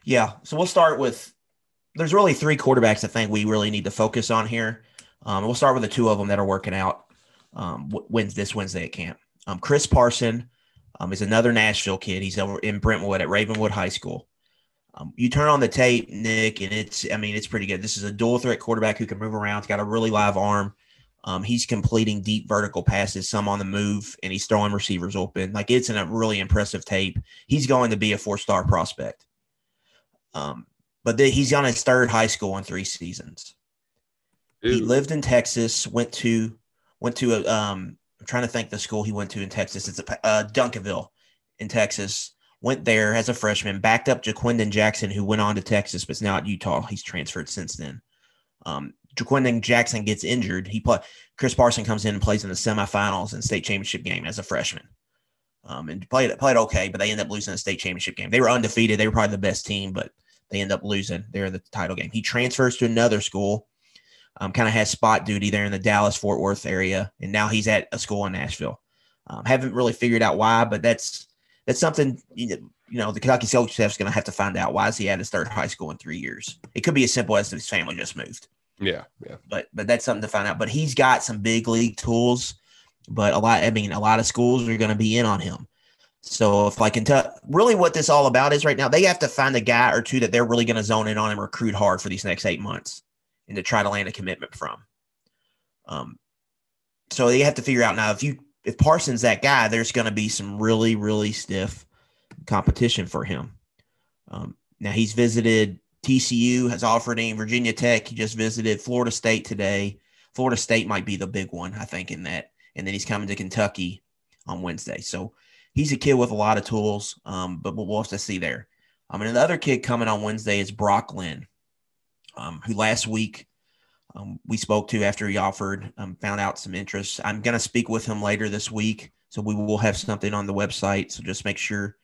Yeah. So we'll start with there's really three quarterbacks I think we really need to focus on here. Um, we'll start with the two of them that are working out um, wins this Wednesday at camp. Um, Chris Parson um, is another Nashville kid. He's over in Brentwood at Ravenwood High School. Um, you turn on the tape, Nick, and it's I mean it's pretty good. This is a dual threat quarterback who can move around. He's got a really live arm. Um, he's completing deep vertical passes, some on the move, and he's throwing receivers open. Like it's in a really impressive tape. He's going to be a four star prospect. Um, but the, he's on his third high school in three seasons. He lived in Texas. Went to went to a. Um, I'm trying to think the school he went to in Texas. It's a uh, Duncanville in Texas. Went there as a freshman. Backed up Ja'Quinden Jackson, who went on to Texas, but is now at Utah. He's transferred since then. Um, Ja'Quinden Jackson gets injured. He play. Chris Parson comes in and plays in the semifinals and state championship game as a freshman. Um, and played played okay, but they end up losing the state championship game. They were undefeated. They were probably the best team, but they end up losing. They're in the title game. He transfers to another school. Um, kind of has spot duty there in the Dallas Fort Worth area, and now he's at a school in Nashville. Um, haven't really figured out why, but that's that's something you know, the Kentucky coach staff's going to have to find out. Why is he at his third high school in three years? It could be as simple as his family just moved yeah, yeah. but but that's something to find out. But he's got some big league tools, but a lot. I mean, a lot of schools are going to be in on him. So if like Kentucky, really what this all about is right now, they have to find a guy or two that they're really going to zone in on and recruit hard for these next eight months, and to try to land a commitment from. Um, so they have to figure out now if you if Parsons that guy, there's going to be some really really stiff competition for him. Um, now he's visited TCU has offered him Virginia Tech. He just visited Florida State today. Florida State might be the big one, I think, in that. And then he's coming to Kentucky on Wednesday. So he's a kid with a lot of tools, um, but we'll have to see there. Um, and the other kid coming on Wednesday is Brock Glenn, um, who last week um, we spoke to after he offered, um, found out some interest. I'm going to speak with him later this week. So we will have something on the website. So just make sure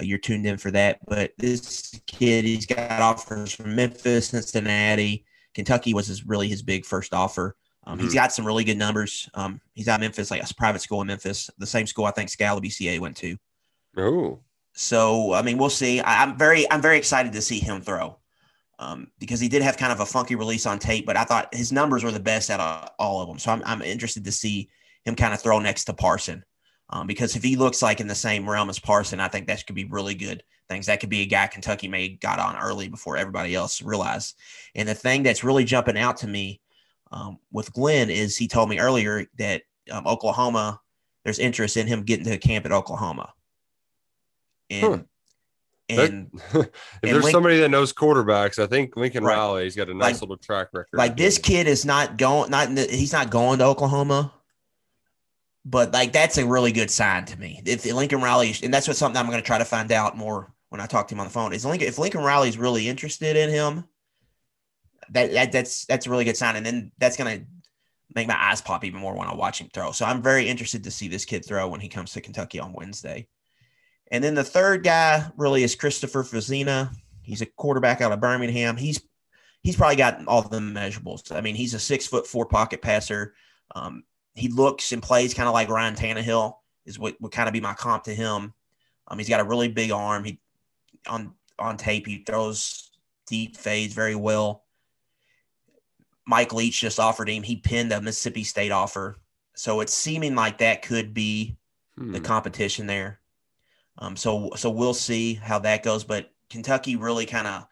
you're tuned in for that. But this kid, he's got offers from Memphis, Cincinnati, Kentucky was his really his big first offer. Um, He's Mhm. got some really good numbers. Um, he's out of Memphis, like a private school in Memphis, the same school I think Scala BCA went to. Oh, So I mean, we'll see. I, I'm very I'm very excited to see him throw. Um, because he did have kind of a funky release on tape, but I thought his numbers were the best out of all of them. So I'm, I'm interested to see him kind of throw next to Parson. Um, because if he looks like in the same realm as Parson, I think that could be really good things. That could be a guy Kentucky may got on early before everybody else realized. And the thing that's really jumping out to me um, with Glenn is he told me earlier that um, Oklahoma, there's interest in him getting to camp at Oklahoma. And Huh. That- [laughs] if And there's somebody that knows quarterbacks, I think Lincoln Right. Riley's got a nice Like- little track record. like this kid is not going not in the, he's not going to Oklahoma but like that's a really good sign to me. If Lincoln Riley and that's what something I'm going to try to find out more when I talk to him on the phone is Lincoln if Lincoln Riley's really interested in him that, that that's that's a really good sign. And then that's going to make my eyes pop even more when I watch him throw. So I'm very interested to see this kid throw when he comes to Kentucky on Wednesday. And then the third guy really is Christopher Vizzina. He's a quarterback out of Birmingham. He's he's probably got all the measurables. I mean, he's a six foot four pocket passer. Um, he looks and plays kind of like Ryan Tannehill is what would kind of be my comp to him. Um, he's got a really big arm. He on on tape he throws deep fades very well. Mike Leach just offered him. He pinned a Mississippi State offer, so it's seeming like that could be Hmm. the competition there. Um, so so we'll see how that goes. But Kentucky really kind of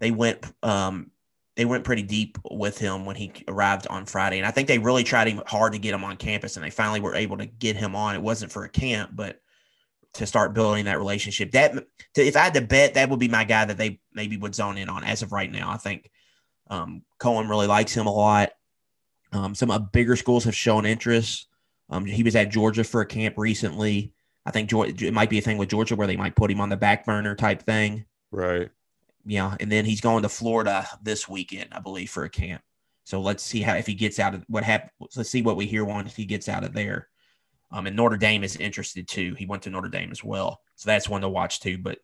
they went um, they went pretty deep with him when he arrived on Friday, and I think they really tried hard to get him on campus, and they finally were able to get him on. It wasn't for a camp, but to start building that relationship. That to, if I had to bet, that would be my guy that they maybe would zone in on as of right now. I think um, Coen really likes him a lot. Um, some of bigger schools have shown interest. Um, he was at Georgia for a camp recently. I think it might be a thing with Georgia where they might put him on the back burner type thing. Right. Yeah, and then he's going to Florida this weekend, I believe, for a camp. So let's see how if he gets out of what happens. Let's see what we hear once he gets out of there. Um, and Notre Dame is interested too. He went to Notre Dame as well, so that's one to watch too. But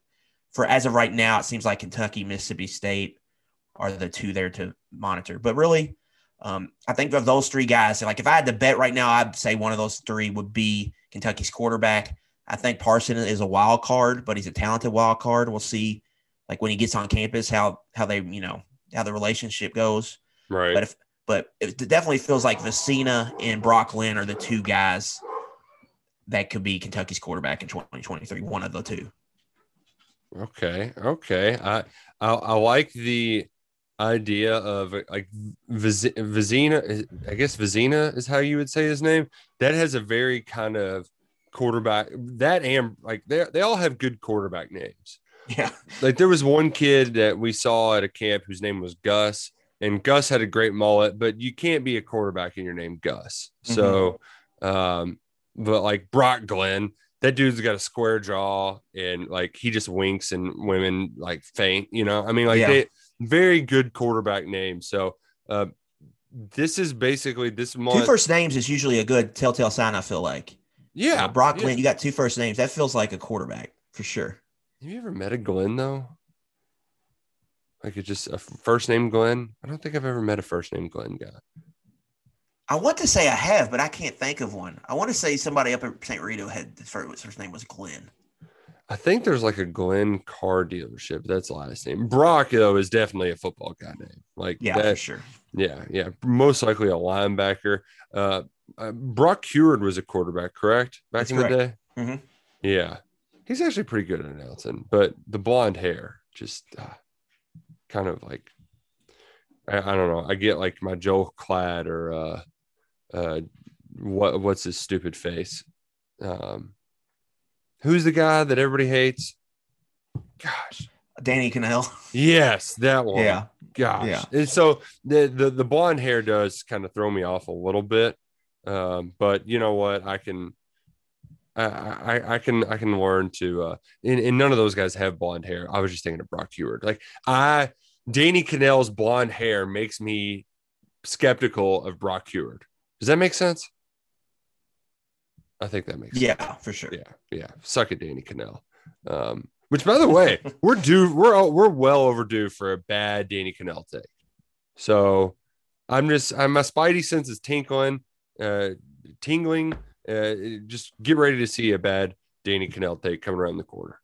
for as of right now, it seems like Kentucky, Mississippi State are the two there to monitor. But really, um, I think of those three guys, like if I had to bet right now, I'd say one of those three would be Kentucky's quarterback. I think Parson is a wild card, but he's a talented wild card. We'll see, like when he gets on campus, how how they you know how the relationship goes. Right. But if but it definitely feels like Vizzina and Brock Glenn are the two guys that could be Kentucky's quarterback in 2023. One of the two. Okay. Okay. I I, I like the idea of like Viz- Vizzina. I guess Vizzina is how you would say his name. That has a very kind of quarterback. That and like they they all have good quarterback names. Yeah. Like there was one kid that we saw at a camp whose name was Gus, and Gus had a great mullet, but you can't be a quarterback in your name Gus. So, um, but like Brock Glenn, that dude's got a square jaw and like he just winks and women like faint, you know. I mean, like Yeah. they very good quarterback name. So, uh, this is basically this Two month. first names is usually a good telltale sign. I feel like. yeah, Uh, Brock yeah. Glenn, you got two first names. That feels like a quarterback for sure. Have you ever met a Glenn though? Like it's just a first name Glenn. I don't think I've ever met a first name Glenn guy. I want to say I have, but I can't think of one. I want to say somebody up at St. Rito had the first, his first name was Glenn. I think there's like a Glenn car dealership. That's the last name. Brock though is definitely a football guy name. Like Yeah, for that, sure. yeah, yeah. Most likely a linebacker. Uh, uh Brock Huard was a quarterback, correct? Back That's in the correct. day. Mhm. Yeah, he's actually pretty good at announcing, but the blonde hair just uh, kind of like I, I don't know. I get like my Joel Klatt or uh, uh, what what's his stupid face? Um, who's the guy that everybody hates? Gosh, Danny Kanell. yes, that one. Yeah. gosh. Yeah. And so the, the the blonde hair does kind of throw me off a little bit. Um, but you know what? I can I, I I can I can learn to uh and, and none of those guys have blonde hair. I was just thinking of Brock Huard. Like I Danny Kanell's blonde hair makes me skeptical of Brock Huard. Does that make sense? I think that makes sense. Yeah, for sure. Yeah, yeah. Suck it, Danny Kanell. Um, which, by the way, [laughs] we're due. We're we're well overdue for a bad Danny Kanell take. So, I'm just. I'm my spidey sense is tinkling, uh, tingling. Uh, just get ready to see a bad Danny Kanell take coming around the corner.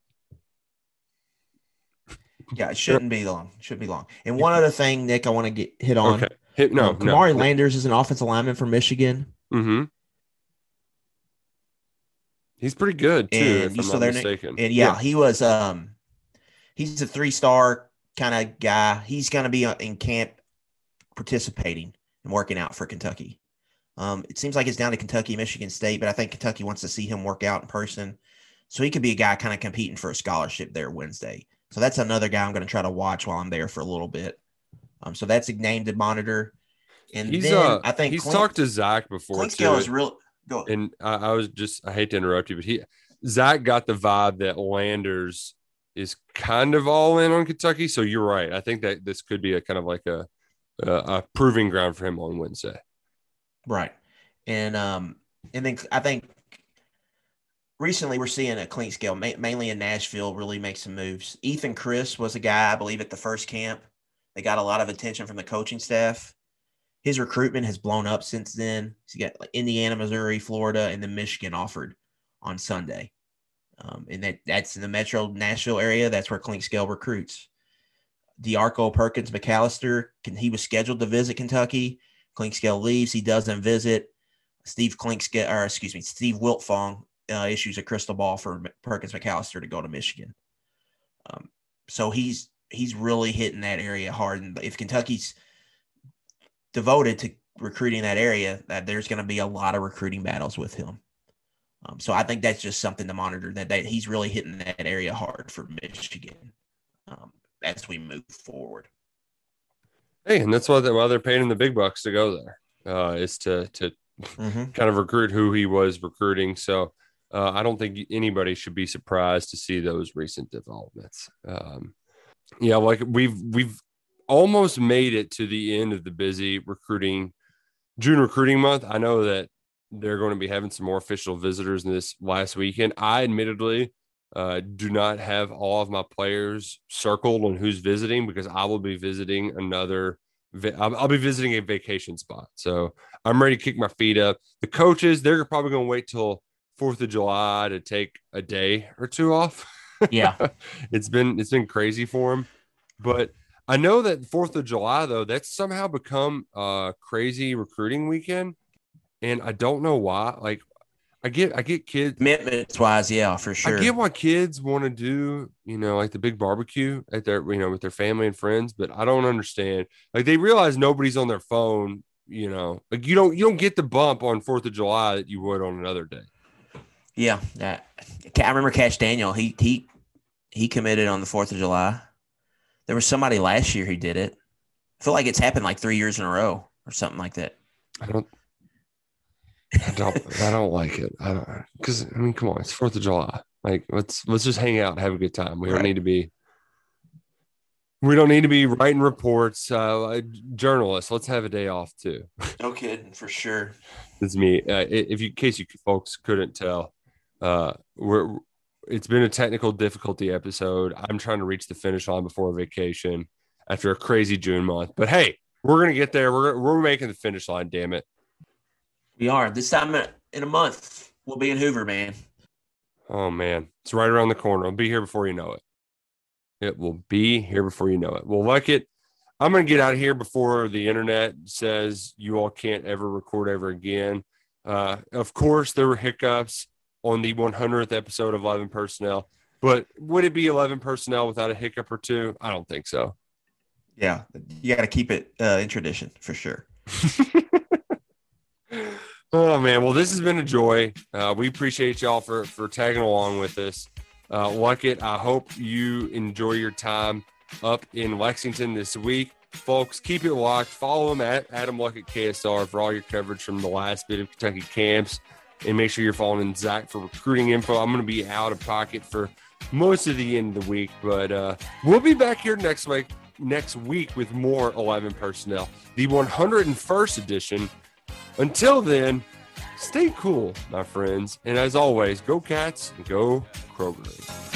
Yeah, it shouldn't be long. Shouldn't be long. And one other thing, Nick, I want to get hit on. Okay. Hit, no, Um, no. Kamari Landers is an offensive lineman for Michigan. Mm-hmm. He's pretty good too, And if I'm not their name- mistaken. And yeah, he was um he's a three-star kind of guy. He's going to be uh, in camp participating and working out for Kentucky. Um, it seems like it's down to Kentucky, Michigan State, but I think Kentucky wants to see him work out in person. So he could be a guy kind of competing for a scholarship there Wednesday. So that's another guy I'm going to try to watch while I'm there for a little bit. Um, so that's a name to monitor. And he's then uh, I think he's Clint- talked to Zach before Clint too. Is real. Go. and I, I was just I hate to interrupt you, but he Zach got the vibe that Landers is kind of all in on Kentucky. So you're right. I think that this could be a kind of like a a, a proving ground for him on Wednesday. Right. And um and then I think recently we're seeing a Clinkscale, ma- mainly in Nashville, really make some moves. Ethan Chris was a guy, I believe, at the first camp. They got a lot of attention from the coaching staff. His recruitment has blown up since then. He's got like Indiana, Missouri, Florida, and then Michigan offered on Sunday. Um, and that that's in the metro Nashville area. That's where Clinkscale recruits. DeArco Perkins McAllister, can, he was scheduled to visit Kentucky. Clinkscale leaves. He doesn't visit. Steve Clinkscale, or excuse me, Steve Wiltfong uh, issues a crystal ball for Perkins McAllister to go to Michigan. Um, so he's he's really hitting that area hard. And if Kentucky's devoted to recruiting that area, that there's going to be a lot of recruiting battles with him. Um, so I think that's just something to monitor that, that he's really hitting that area hard for Michigan um, as we move forward. Hey, and that's why they, why they're paying him the big bucks to go there. Uh, is to to Mhm. [laughs] kind of recruit who he was recruiting. So uh, I don't think anybody should be surprised to see those recent developments. Um, yeah, like we've we've almost made it to the end of the busy recruiting June recruiting month. I know that they're going to be having some more official visitors in this last weekend. I admittedly uh, do not have all of my players circled on who's visiting because I will be visiting another. I'll, I'll be visiting a vacation spot, so I'm ready to kick my feet up. The coaches, they're probably going to wait till Fourth of July to take a day or two off. Yeah. [laughs] it's been it's been crazy for them, but I know that Fourth of July though that's somehow become a crazy recruiting weekend, and I don't know why. Like, I get I get kids. Commitments wise, yeah, for sure. I get why kids want to do, you know, like the big barbecue at their, you know, with their family and friends, but I don't understand. Like they realize nobody's on their phone, you know, like you don't you don't get the bump on Fourth of July that you would on another day. Yeah, yeah. I remember Cash Daniel. He he he committed on the Fourth of July. There was somebody last year who did it. I feel like it's happened like three years in a row or something like that. I don't. I don't. I don't like it. I don't because I mean, come on, it's Fourth of July. Like let's let's just hang out and have a good time. We don't need to be. We don't need to be writing reports. Uh, journalists, let's have a day off too. No kidding, for sure. It's me. Uh, if you, in case you folks couldn't tell, uh, we're it's been a technical difficulty episode. I'm trying to reach the finish line before vacation after a crazy June month. But hey, we're gonna get there. We're we're making the finish line. Damn it! We are. This time in a month, we'll be in Hoover, man. Oh man, it's right around the corner. It'll be here before you know it. It will be here before you know it. Well, like it. I'm gonna get out of here before the internet says you all can't ever record ever again. Uh, of course, there were hiccups on the 100th episode of 11 Personnel, but would it be 11 Personnel without a hiccup or two? I don't think so. Yeah, you got to keep it uh, in tradition for sure. [laughs] Oh man, well this has been a joy. Uh, we appreciate y'all for for tagging along with us. Uh, like it, I hope you enjoy your time up in Lexington this week, folks. Keep it locked. Follow him at Adam Luckett KSR for all your coverage from the last bit of Kentucky camps, and make sure you're following Zach for recruiting info. I'm going to be out of pocket for most of the end of the week, but uh, we'll be back here next week. Next week with more 11 personnel, the 101st edition. Until then, stay cool, my friends. And as always, go cats and go Kroger.